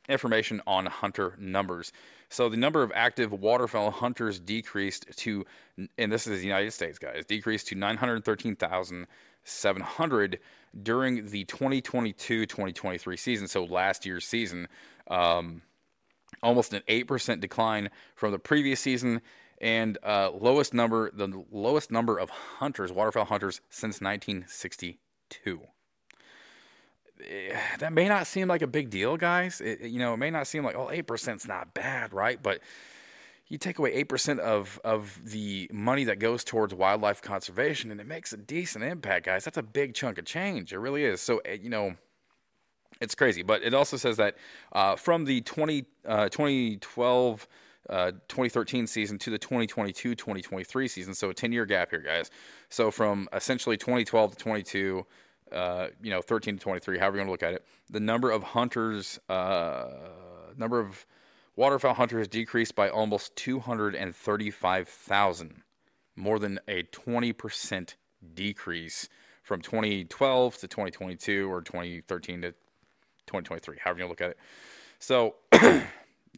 Speaker 1: information on hunter numbers. So the number of active waterfowl hunters decreased to, and this is the United States, guys, decreased to 913,700 during the 2022-2023 season. So last year's season. Um, almost an 8% decline from the previous season and uh, lowest number the lowest number of hunters waterfowl hunters since 1962 Eh, that may not seem like a big deal guys. It, you know it may not seem like oh 8% is not bad right? But you take away 8% of, of the money that goes towards wildlife conservation and it makes a decent impact guys. That's a big chunk of change. It really is. So eh, you know it's crazy. But it also says that uh, from the 20, uh, 2012 uh, 2013 season to the 2022 2023 season. So a 10 year gap here, guys. So from essentially 2012 to 22, uh, you know, 13 to 23, however you want to look at it, the number of hunters, uh, number of waterfowl hunters decreased by almost 235,000, more than a 20% decrease from 2012 to 2022 or 2013 to 2023, however you look at it. So,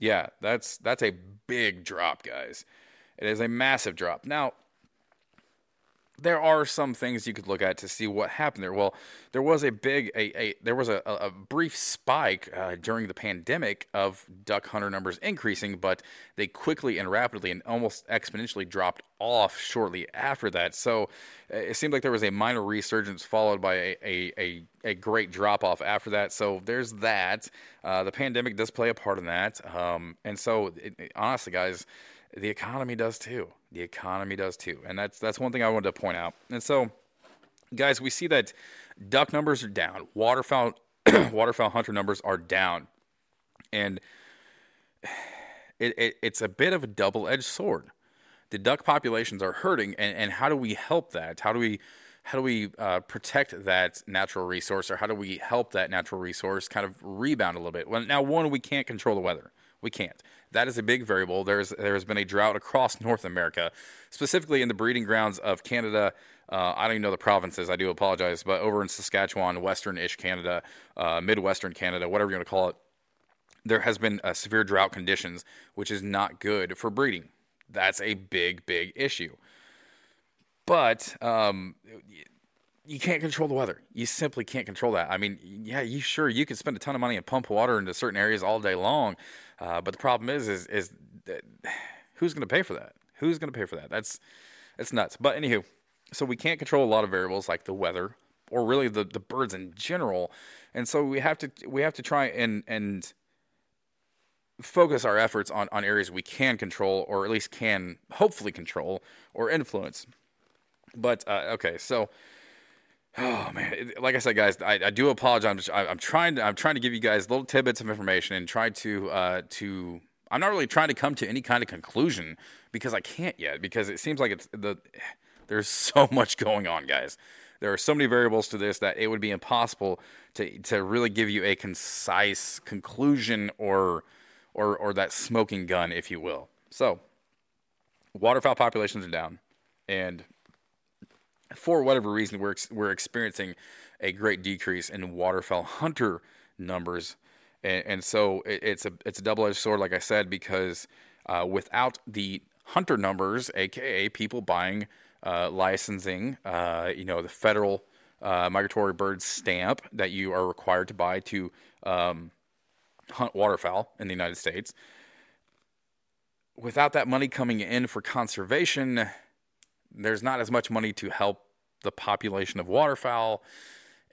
Speaker 1: yeah, that's that's a big drop, guys. It is a massive drop. Now, there are some things you could look at to see what happened there. Well, there was a big, a, a there was a, a brief spike uh, during the pandemic of duck hunter numbers increasing, but they quickly and rapidly and almost exponentially dropped off shortly after that. So uh, it seemed like there was a minor resurgence followed by a a, a, a great drop off after that. So there's that. Uh, the pandemic does play a part in that, um, and so it, it, honestly, guys the economy does too. The economy does too, and that's that's one thing I wanted to point out. And so, guys, we see that duck numbers are down, waterfowl waterfowl hunter numbers are down, and it, it, it's a bit of a double edged sword. The duck populations are hurting, and, and how do we help that? How do we how do we uh, protect that natural resource, or how do we help that natural resource kind of rebound a little bit? Well, now one, we can't control the weather. We can't. That is a big variable. There's there has been a drought across North America, specifically in the breeding grounds of Canada. Uh, I don't even know the provinces. I do apologize, but over in Saskatchewan, Western-ish Canada, uh, Midwestern Canada, whatever you want to call it, there has been uh, severe drought conditions, which is not good for breeding. That's a big, big issue. But um, you can't control the weather. You simply can't control that. I mean, yeah, you sure you can spend a ton of money and pump water into certain areas all day long, uh, but the problem is, is, is who's going to pay for that? Who's going to pay for that? That's that's nuts. But anywho, so we can't control a lot of variables like the weather or really the, the birds in general, and so we have to we have to try and and focus our efforts on, on areas we can control or at least can hopefully control or influence. But uh, okay, so oh man, like I said, guys, I, I do apologize. I'm, just, I, I'm trying to I'm trying to give you guys little tidbits of information and try to uh, to I'm not really trying to come to any kind of conclusion because I can't yet because it seems like it's the there's so much going on, guys. There are so many variables to this that it would be impossible to to really give you a concise conclusion or or or that smoking gun, if you will. So, waterfowl populations are down, and for whatever reason, we're ex- we're experiencing a great decrease in waterfowl hunter numbers, and, and so it, it's a it's a double edged sword, like I said, because uh, without the hunter numbers, aka people buying uh, licensing, uh, you know, the federal uh, migratory bird stamp that you are required to buy to um, hunt waterfowl in the United States. Without that money coming in for conservation, there's not as much money to help the population of waterfowl.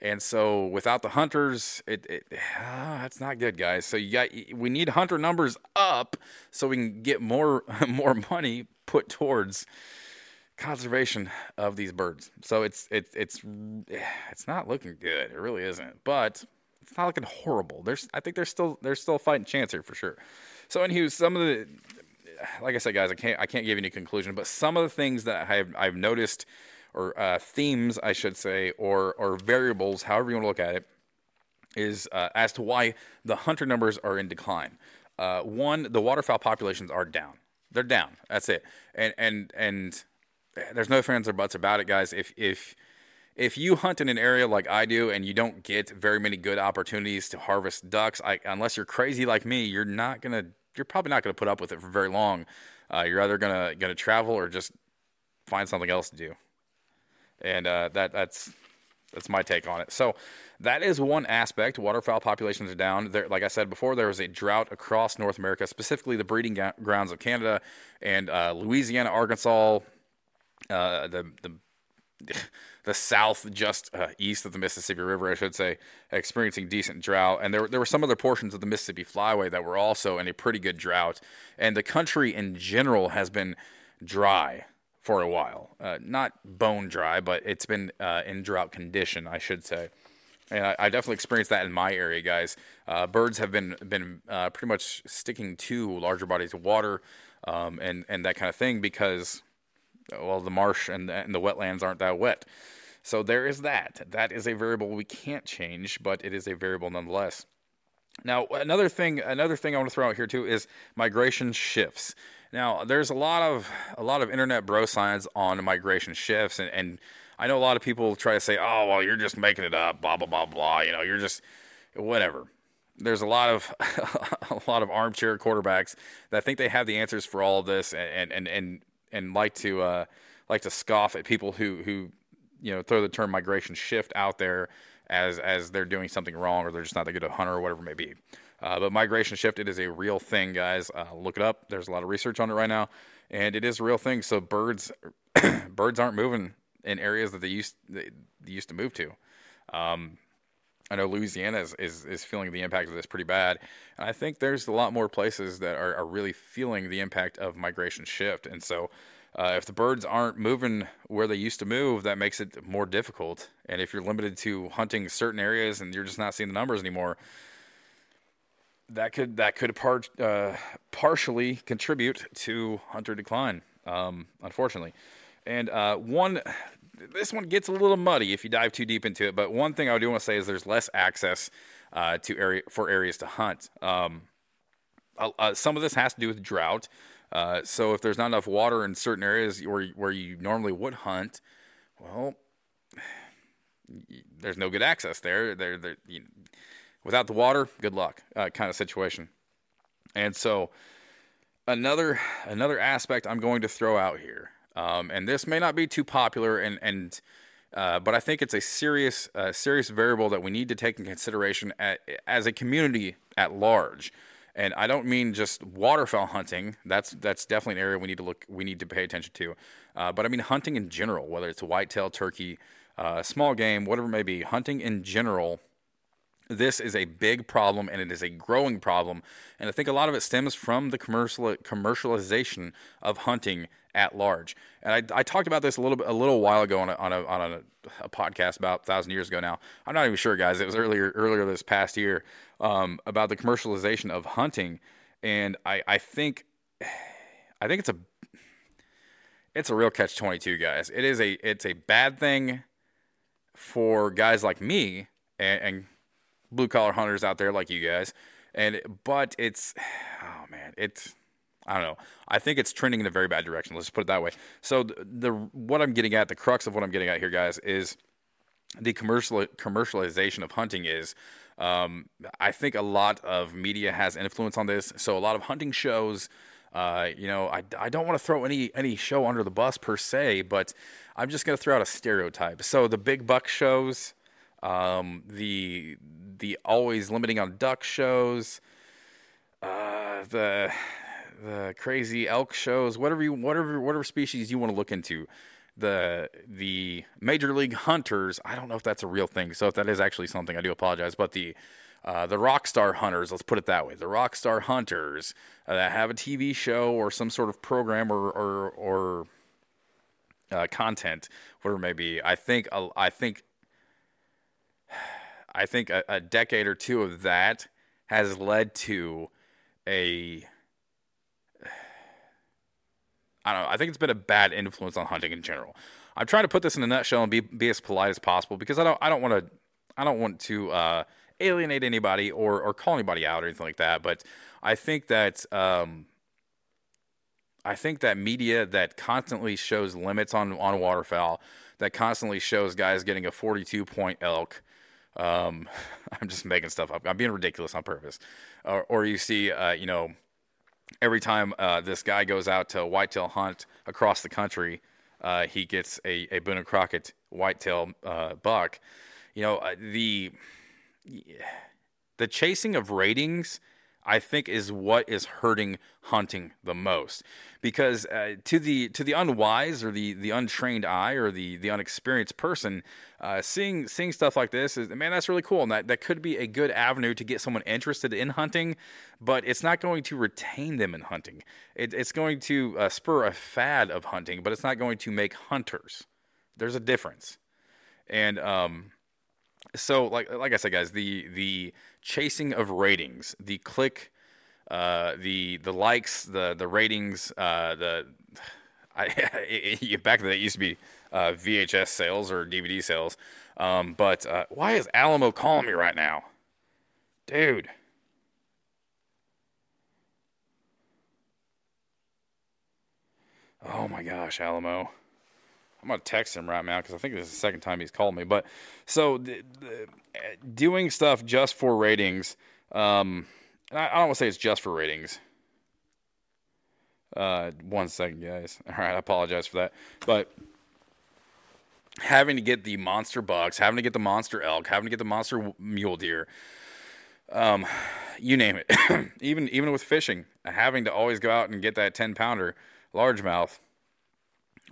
Speaker 1: And so without the hunters, it, it ah, that's not good, guys. So you got we need hunter numbers up so we can get more more money put towards conservation of these birds. So it's it's it's it's not looking good. It really isn't. But it's not looking horrible. There's I think there's still there's still a fighting chance here for sure. So anywho, some of the like I said, guys, I can't I can't give any conclusion, but some of the things that I've I've noticed, or uh, themes, I should say, or or variables, however you want to look at it, is uh, as to why the hunter numbers are in decline. Uh, one, the waterfowl populations are down. They're down. That's it. And and and there's no fans or buts about it, guys. If if if you hunt in an area like I do and you don't get very many good opportunities to harvest ducks, I, unless you're crazy like me, you're not gonna, you're probably not gonna put up with it for very long. Uh, you're either gonna gonna travel or just find something else to do. And uh, that that's that's my take on it. So that is one aspect. Waterfowl populations are down. There, like I said before, there was a drought across North America, specifically the breeding ga- grounds of Canada and uh, Louisiana, Arkansas, uh, the the the south just uh, east of the Mississippi River, I should say, experiencing decent drought. And there, there were some other portions of the Mississippi Flyway that were also in a pretty good drought. And the country in general has been dry for a while. Uh, not bone dry, but it's been uh, in drought condition, I should say. And I, I definitely experienced that in my area, guys. Uh, birds have been been uh, pretty much sticking to larger bodies of water um, and and that kind of thing because well, the marsh and the, and the wetlands aren't that wet. So there is that. That is a variable we can't change, but it is a variable nonetheless. Now, another thing, another thing I want to throw out here too is migration shifts. Now, there's a lot of a lot of internet bro science on migration shifts, and, and I know a lot of people try to say, "Oh, well, you're just making it up," blah blah blah blah. You know, you're just whatever. There's a lot of a lot of armchair quarterbacks that think they have the answers for all of this, and and and and like to uh, like to scoff at people who who you know throw the term migration shift out there as as they're doing something wrong or they're just not that good a hunter or whatever it may be. Uh, but migration shift, it is a real thing, guys. Uh, look it up. There's a lot of research on it right now, and it is a real thing. So birds birds aren't moving in areas that they used they, used to move to. Um, I know Louisiana is, is, is feeling the impact of this pretty bad. And I think there's a lot more places that are, are really feeling the impact of migration shift. And so, uh, if the birds aren't moving where they used to move, that makes it more difficult. And if you're limited to hunting certain areas and you're just not seeing the numbers anymore, that could that could part, uh, partially contribute to hunter decline, um, unfortunately. And uh, one, this one gets a little muddy if you dive too deep into it. But one thing I do want to say is there's less access uh, to area for areas to hunt. Um, uh, some of this has to do with drought. Uh, so if there's not enough water in certain areas where where you normally would hunt, well, there's no good access there. There, there you, without the water, good luck, uh, kind of situation. And so another another aspect I'm going to throw out here, um, and this may not be too popular, and and uh, but I think it's a serious uh, serious variable that we need to take in consideration at, as a community at large. And I don't mean just waterfowl hunting. That's that's definitely an area we need to look we need to pay attention to. Uh, but I mean hunting in general, whether it's whitetail, turkey, uh, small game, whatever it may be. Hunting in general this is a big problem and it is a growing problem. And I think a lot of it stems from the commercial commercialization of hunting at large. And I, I talked about this a little bit a little while ago on a, on a, on a, a podcast about a thousand years ago now. I'm not even sure, guys. It was earlier earlier this past year um, about the commercialization of hunting, and I, I think I think it's a it's a real catch twenty two, guys. It is a it's a bad thing for guys like me and, and blue collar hunters out there like you guys. And but it's oh man, it's I don't know. I think it's trending in a very bad direction. Let's put it that way. So the, the what I'm getting at, the crux of what I'm getting at here, guys, is the commercial commercialization of hunting is. Um, I think a lot of media has influence on this. So a lot of hunting shows. Uh, you know, I, I don't want to throw any any show under the bus per se, but I'm just going to throw out a stereotype. So the big buck shows, um, the the always limiting on duck shows, uh, the the crazy elk shows, whatever you whatever whatever species you want to look into. The the major league hunters, I don't know if that's a real thing. So if that is actually something, I do apologize. But the uh, the rock star hunters, let's put it that way, the rock star hunters uh, that have a TV show or some sort of program or or, or uh, content, whatever it may be. I think I think I think a, a decade or two of that has led to a I don't know. I think it's been a bad influence on hunting in general. I'm trying to put this in a nutshell and be be as polite as possible because I don't I don't want to I don't want to uh, alienate anybody or or call anybody out or anything like that. But I think that um, I think that media that constantly shows limits on on waterfowl, that constantly shows guys getting a 42 point elk. Um, I'm just making stuff up. I'm being ridiculous on purpose. Or, or you see, uh, you know, every time uh, this guy goes out to whitetail hunt across the country, uh, he gets a, a Boone and Crockett whitetail uh, buck. You know, uh, the the chasing of ratings, I think, is what is hurting hunting the most. Because uh, to the to the unwise or the the untrained eye or the the unexperienced person, uh, seeing seeing stuff like this is man, that's really cool, and that that could be a good avenue to get someone interested in hunting. But it's not going to retain them in hunting. It, it's going to uh, spur a fad of hunting, but it's not going to make hunters. There's a difference, and um, so like like I said, guys, the the chasing of ratings, the click, uh, the the likes, the the ratings, uh, the I, back then it used to be uh, VHS sales or DVD sales. Um, but uh, why is Alamo calling me right now, dude? Oh my gosh, Alamo. I'm gonna text him right now because I think this is the second time he's called me. But so the, the, doing stuff just for ratings. Um, I, I don't want to say it's just for ratings. Uh, one second, guys. All right, I apologize for that. But having to get the monster bucks, having to get the monster elk, having to get the monster mule deer, um, you name it. even even with fishing, having to always go out and get that ten pounder largemouth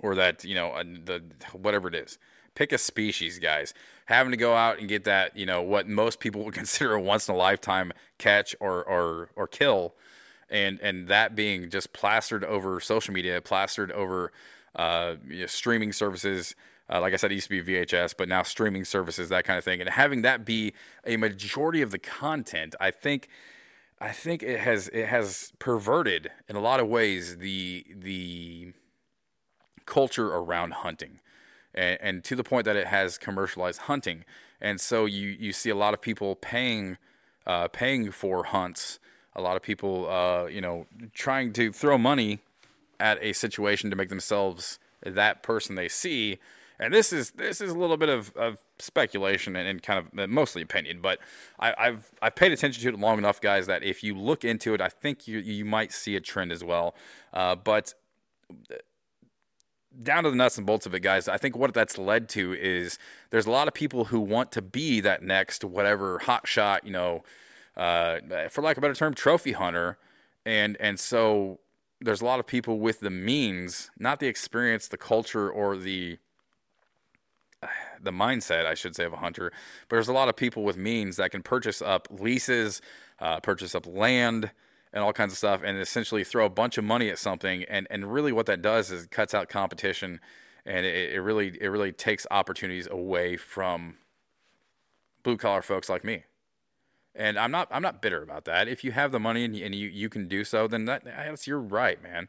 Speaker 1: or that you know the whatever it is. Pick a species guys. Having to go out and get that you know what most people would consider a once in a lifetime catch or or or kill. And and that being just plastered over social media plastered over uh, you know, streaming services. Uh, like I said, it used to be VHS, but now streaming services, that kind of thing, and having that be a majority of the content, I think, I think it has it has perverted in a lot of ways the the culture around hunting, and, and to the point that it has commercialized hunting. And so you you see a lot of people paying uh, paying for hunts a lot of people, uh, you know, trying to throw money at a situation to make themselves that person they see. And this is this is a little bit of, of speculation and, and kind of uh, mostly opinion, but I, I've I've paid attention to it long enough, guys, that if you look into it, I think you you might see a trend as well. Uh, but down to the nuts and bolts of it, guys, I think what that's led to is there's a lot of people who want to be that next whatever hot shot, you know, uh, for lack of a better term, trophy hunter, and and so there's a lot of people with the means, not the experience, the culture, or the the mindset, I should say, of a hunter. But there's a lot of people with means that can purchase up leases, uh, purchase up land, and all kinds of stuff, and essentially throw a bunch of money at something. And, and really, what that does is it cuts out competition, and it, it really it really takes opportunities away from blue collar folks like me. And I'm not I'm not bitter about that. If you have the money and you, and you, you can do so, then that that's your right, man.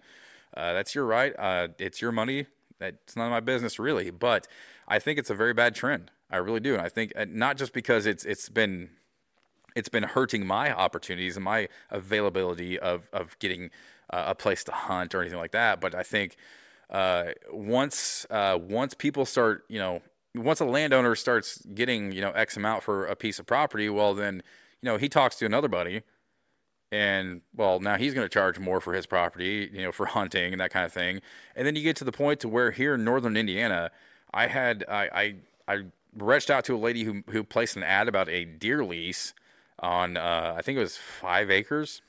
Speaker 1: Uh, that's your right. Uh, it's your money. That's none of my business, really. But I think it's a very bad trend. I really do. And I think uh, not just because it's it's been it's been hurting my opportunities and my availability of of getting uh, a place to hunt or anything like that, but I think uh, once uh, once people start, you know, once a landowner starts getting you know X amount for a piece of property, well then you know he talks to another buddy and well now he's going to charge more for his property you know for hunting and that kind of thing. And then you get to the point to where here in northern indiana i had i i, I reached out to a lady who who placed an ad about a deer lease on uh, i think it was five acres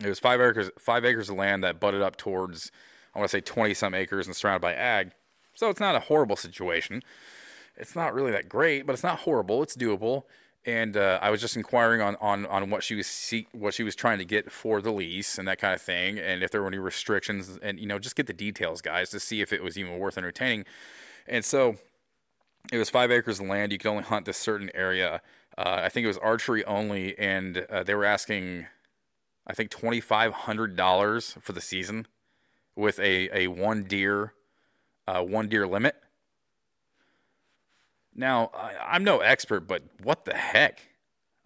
Speaker 1: it was five acres five acres of land that butted up towards i want to say 20 some acres and surrounded by ag so it's not a horrible situation it's not really that great but it's not horrible it's doable and uh, I was just inquiring on, on, on what she was see, what she was trying to get for the lease and that kind of thing, and if there were any restrictions, and you know, just get the details, guys, to see if it was even worth entertaining. And so, it was five acres of land. You could only hunt this certain area. Uh, I think it was archery only, and uh, they were asking, I think twenty five hundred dollars for the season, with a a one deer, uh, one deer limit. Now, I, am no expert, but what the heck?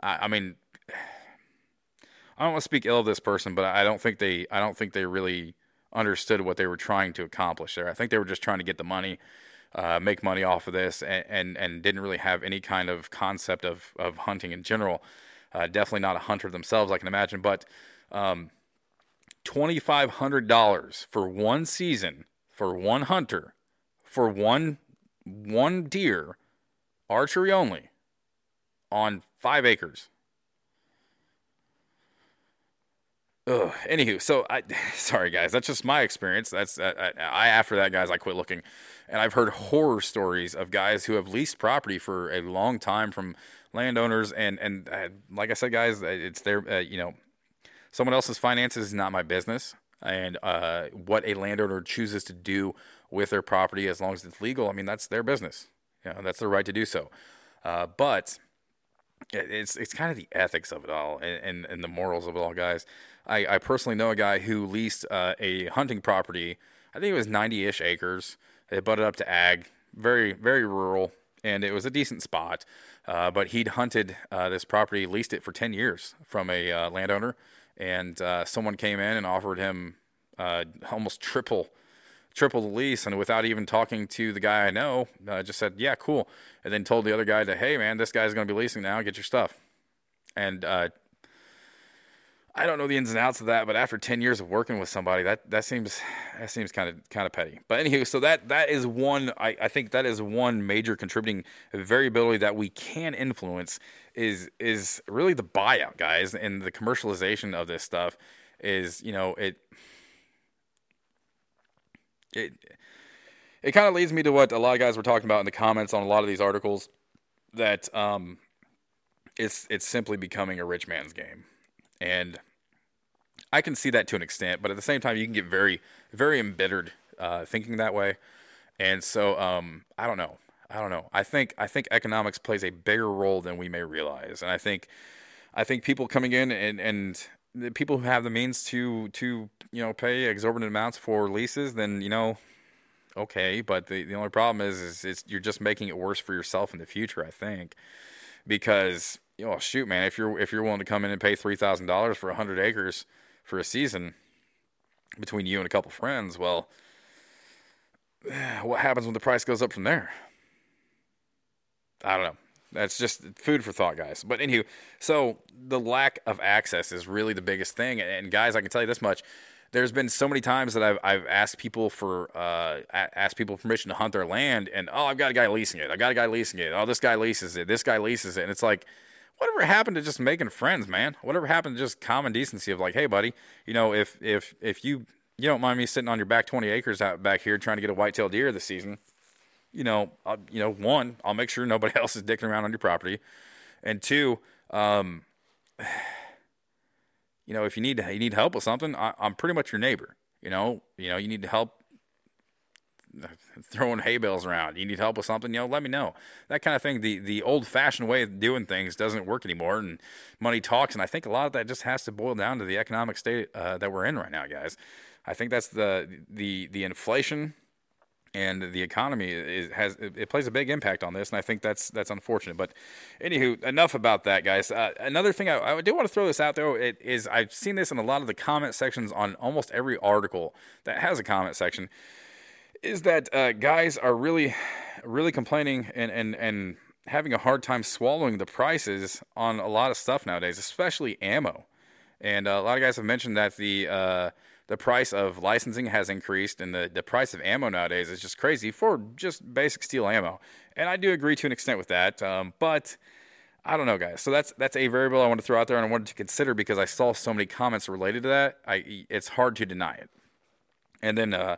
Speaker 1: I, I, mean, I don't want to speak ill of this person, but I don't think they, I don't think they really understood what they were trying to accomplish there. I think they were just trying to get the money, uh, make money off of this, and, and, and didn't really have any kind of concept of of hunting in general. Uh, definitely not a hunter themselves, I can imagine. But um, twenty five hundred dollars for one season for one hunter for one one deer archery only on five acres. Ugh. Anywho, so I sorry guys, that's just my experience. That's I, I after that guys, I quit looking, and I've heard horror stories of guys who have leased property for a long time from landowners, and and uh, like I said, guys, it's their uh, you know someone else's finances is not my business, and uh, what a landowner chooses to do with their property, as long as it's legal, I mean that's their business. You know, that's their right to do so. Uh, but it's it's kind of the ethics of it all and, and, and the morals of it all, guys. I, I personally know a guy who leased uh, a hunting property. I think it was 90-ish acres. It butted up to ag, very very rural, and it was a decent spot. Uh, but he'd hunted uh, this property, leased it for 10 years from a uh, landowner, and uh, someone came in and offered him almost triple triple the lease and without even talking to the guy I know, uh, just said, yeah, cool. And then told the other guy that, hey, man, this guy's going to be leasing now. Get your stuff. And uh, I don't know the ins and outs of that, but after 10 years of working with somebody, that, that seems that seems kind of kind of petty. But anywho, so that that is one. I, I think that is one major contributing variability that we can influence is is really the buyout, guys, and the commercialization of this stuff. Is you know it it it kind of leads me to what a lot of guys were talking about in the comments on a lot of these articles that um, it's it's simply becoming a rich man's game, and I can see that to an extent, but at the same time, you can get very very embittered uh, thinking that way, and so um, I don't know. I don't know. I think I think economics plays a bigger role than we may realize, and I think I think people coming in and and people who have the means to to you know pay exorbitant amounts for leases, then you know, okay. But the, the only problem is is it's, you're just making it worse for yourself in the future. I think because oh shoot, man, if you're if you're willing to come in and pay three thousand dollars for hundred acres for a season between you and a couple friends, well, what happens when the price goes up from there? I don't know. That's just food for thought, guys. But anywho, so the lack of access is really the biggest thing. And guys, I can tell you this much: there's been so many times that I've I've asked people for uh, asked people permission to hunt their land, and oh, I've got a guy leasing it. I've got a guy leasing it. Oh, this guy leases it. This guy leases it, and it's like. Whatever happened to just making friends, man? Whatever happened to just common decency of like, hey, buddy, you know, if if if you you don't mind me sitting on your back 20 acres out back here trying to get a whitetail deer this season, you know, I'll, you know, one, I'll make sure nobody else is dicking around on your property, and two, um, you know, if you need you need help with something, I, I'm pretty much your neighbor. You know, you know, you need to help throwing hay bales around. You need help with something, you know, let me know. That kind of thing. The the old fashioned way of doing things doesn't work anymore, and money talks. And I think a lot of that just has to boil down to the economic state uh, that we're in right now, guys. I think that's the the the inflation and the economy is, has it plays a big impact on this, and I think that's that's unfortunate. But anywho, enough about that, guys. Uh, another thing I, I do want to throw this out though it is I've seen this in a lot of the comment sections on almost every article that has a comment section is that uh, guys are really really complaining and and and having a hard time swallowing the prices on a lot of stuff nowadays, especially ammo. And uh, a lot of guys have mentioned that the uh, the price of licensing has increased, and the, the price of ammo nowadays is just crazy for just basic steel ammo. And I do agree to an extent with that, um, but I don't know, guys. So that's that's a variable I want to throw out there, and I wanted to consider because I saw so many comments related to that. I it's hard to deny it. And then. Uh,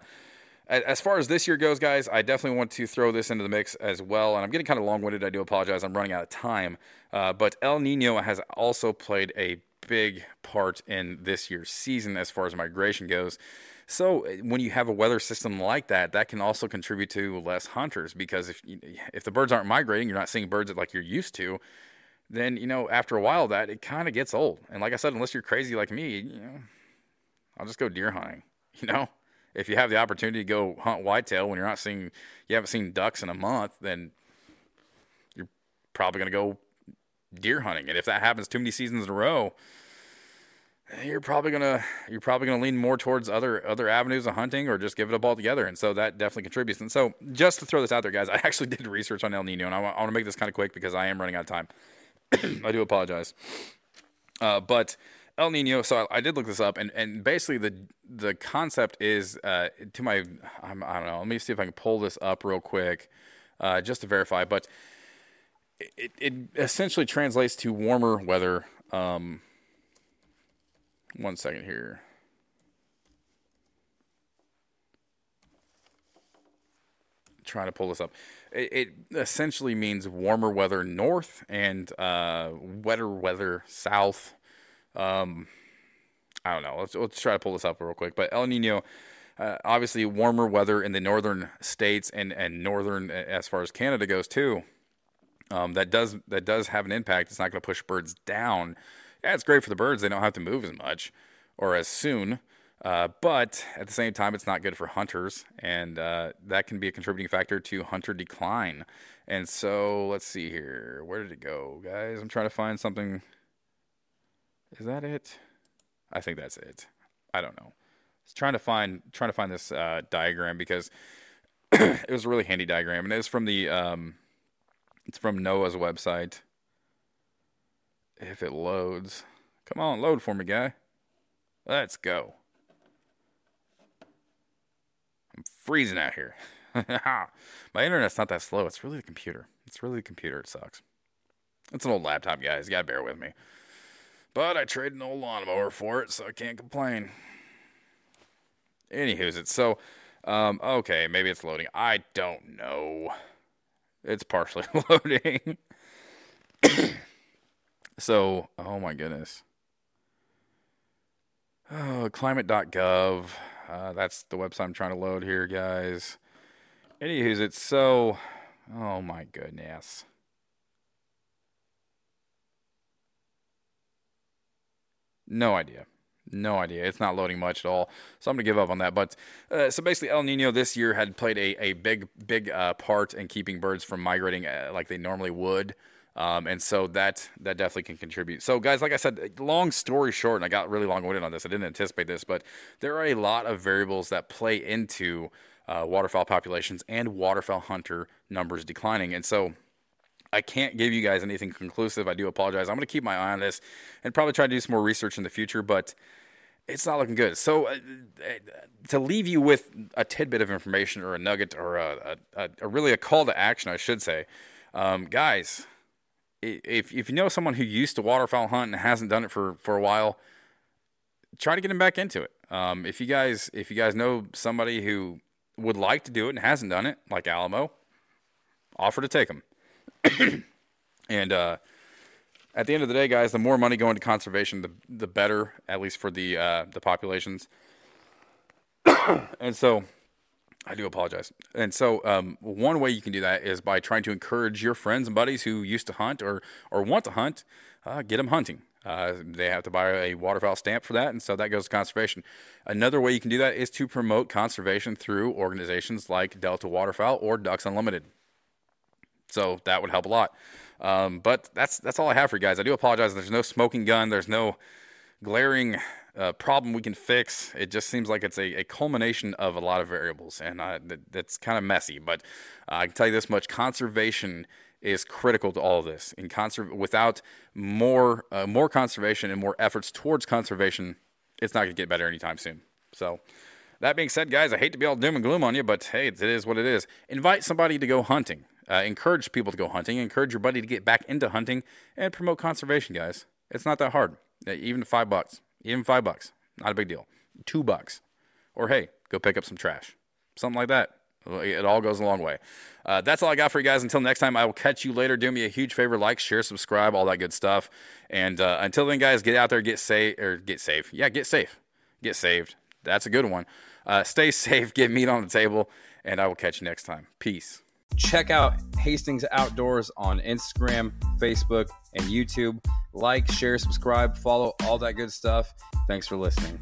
Speaker 1: as far as this year goes, guys, I definitely want to throw this into the mix as well. And I'm getting kind of long winded. I do apologize. I'm running out of time. Uh, but El Nino has also played a big part in this year's season as far as migration goes. So when you have a weather system like that, that can also contribute to less hunters because if if the birds aren't migrating, you're not seeing birds like you're used to. Then you know after a while that it kind of gets old. And like I said, unless you're crazy like me, you know, I'll just go deer hunting. You know, if you have the opportunity to go hunt whitetail when you're not seeing, you haven't seen ducks in a month, then you're probably going to go deer hunting. And if that happens too many seasons in a row, you're probably gonna you're probably gonna lean more towards other other avenues of hunting or just give it up altogether. And so that definitely contributes. And so just to throw this out there, guys, I actually did research on El Nino, and I want, I want to make this kind of quick because I am running out of time. I do apologize, uh, but El Nino. So I, I, did look this up, and, and basically the the concept is uh, to my I'm, I do not know. Let me see if I can pull this up real quick, uh, just to verify. But it, it essentially translates to warmer weather. Um, one second here. Trying to pull this up. It, it essentially means warmer weather north and uh, wetter weather south. Um, I don't know. Let's, let's try to pull this up real quick. But El Nino, uh, obviously, warmer weather in the northern states and, and northern as far as Canada goes too. Um, that does that does have an impact. It's not going to push birds down yeah, it's great for the birds. They don't have to move as much or as soon. Uh, but at the same time, it's not good for hunters, and uh, that can be a contributing factor to hunter decline. And so, let's see here. Where did it go, guys? I'm trying to find something. Is that it? I think that's it. I don't know. I was trying to find trying to find this uh, diagram because it was a really handy diagram, and it's from the um, it's from NOAA's website if it loads. Come on, load for me, guy. Let's go. I'm freezing out here. My internet's not that slow. It's really the computer. It's really the computer. It sucks. It's an old laptop, guys. You gotta bear with me. But I traded an old lawnmower for it, so I can't complain. Anywho's it. So, um, okay, maybe it's loading. I don't know. It's partially loading. So, oh my goodness. Oh, climate.gov. Uh, that's the website I'm trying to load here, guys. Anywho's, it's so. Oh my goodness. No idea. No idea. It's not loading much at all. So I'm going to give up on that. But uh, so basically, El Nino this year had played a, a big, big uh, part in keeping birds from migrating uh, like they normally would Um, and so that that definitely can contribute. So, guys, like I said, long story short, and I got really long winded on this. I didn't anticipate this, but there are a lot of variables that play into uh, waterfowl populations and waterfowl hunter numbers declining. And so, I can't give you guys anything conclusive. I do apologize. I'm going to keep my eye on this and probably try to do some more research in the future, but it's not looking good. So, uh, to leave you with a tidbit of information or a nugget or a, a, a really a call to action, I should say, um, guys, if if you know someone who used to waterfowl hunt and hasn't done it for for a while, try to get them back into it. Um, if you guys if you guys know somebody who would like to do it and hasn't done it, like Alamo, offer to take them. and uh, at the end of the day, guys, the more money going to conservation, the the better, at least for the uh, the populations. and so, I do apologize. And so, um, one way you can do that is by trying to encourage your friends and buddies who used to hunt or or want to hunt, uh, get them hunting. Uh, they have to buy a waterfowl stamp for that, and so that goes to conservation. Another way you can do that is to promote conservation through organizations like Delta Waterfowl or Ducks Unlimited. So that would help a lot. Um, but that's that's all I have for you guys. I do apologize. There's no smoking gun. There's no glaring uh, problem we can fix. It just seems like it's a, a culmination of a lot of variables, and uh, that, that's kind of messy. But uh, I can tell you this much: conservation is critical to all of this. In conserv- without more uh, more conservation and more efforts towards conservation, it's not going to get better anytime soon. So. That being said, guys, I hate to be all doom and gloom on you, but hey, it is what it is. Invite somebody to go hunting. Uh, encourage people to go hunting. Encourage your buddy to get back into hunting and promote conservation, guys. It's not that hard. Uh, Even five bucks, even five bucks, not a big deal. Two bucks, or hey, go pick up some trash, something like that. It all goes a long way. Uh, that's all I got for you guys. Until next time, I will catch you later. Do me a huge favor: like, share, subscribe, all that good stuff. And uh, until then, guys, get out there, get safe, or get safe. Yeah, get safe, get saved. That's a good one. Uh, stay safe, get meat on the table, and I will catch you next time. Peace. Check out Hastings Outdoors on Instagram, Facebook, and YouTube. Like, share, subscribe, follow, all that good stuff. Thanks for listening.